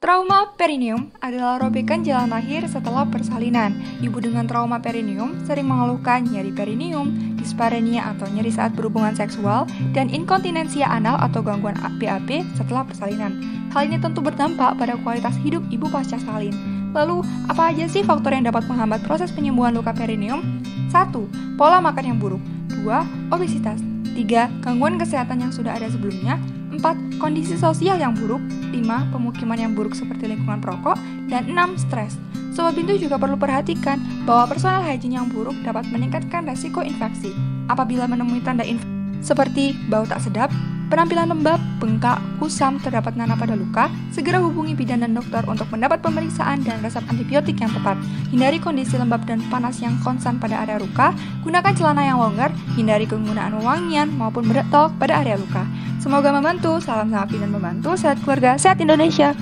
Trauma perineum adalah robekan jalan lahir setelah persalinan. Ibu dengan trauma perineum sering mengeluhkan nyeri perineum, disparenia atau nyeri saat berhubungan seksual, dan inkontinensia anal atau gangguan BAB setelah persalinan. Hal ini tentu berdampak pada kualitas hidup ibu pasca salin. Lalu, apa aja sih faktor yang dapat menghambat proses penyembuhan luka perineum? 1. Pola makan yang buruk 2. Obesitas 3. Gangguan kesehatan yang sudah ada sebelumnya 4. Kondisi sosial yang buruk 5. Pemukiman yang buruk seperti lingkungan perokok Dan 6. Stres Sobat Bintu juga perlu perhatikan bahwa personal hygiene yang buruk dapat meningkatkan resiko infeksi. Apabila menemui tanda infeksi seperti bau tak sedap, penampilan lembab, bengkak, kusam, terdapat nanah pada luka, segera hubungi bidan dan dokter untuk mendapat pemeriksaan dan resep antibiotik yang tepat. Hindari kondisi lembab dan panas yang konstan pada area luka, gunakan celana yang longgar, hindari penggunaan wewangian maupun bedetok pada area luka. Semoga membantu, salam sangat dan membantu, sehat keluarga, sehat Indonesia!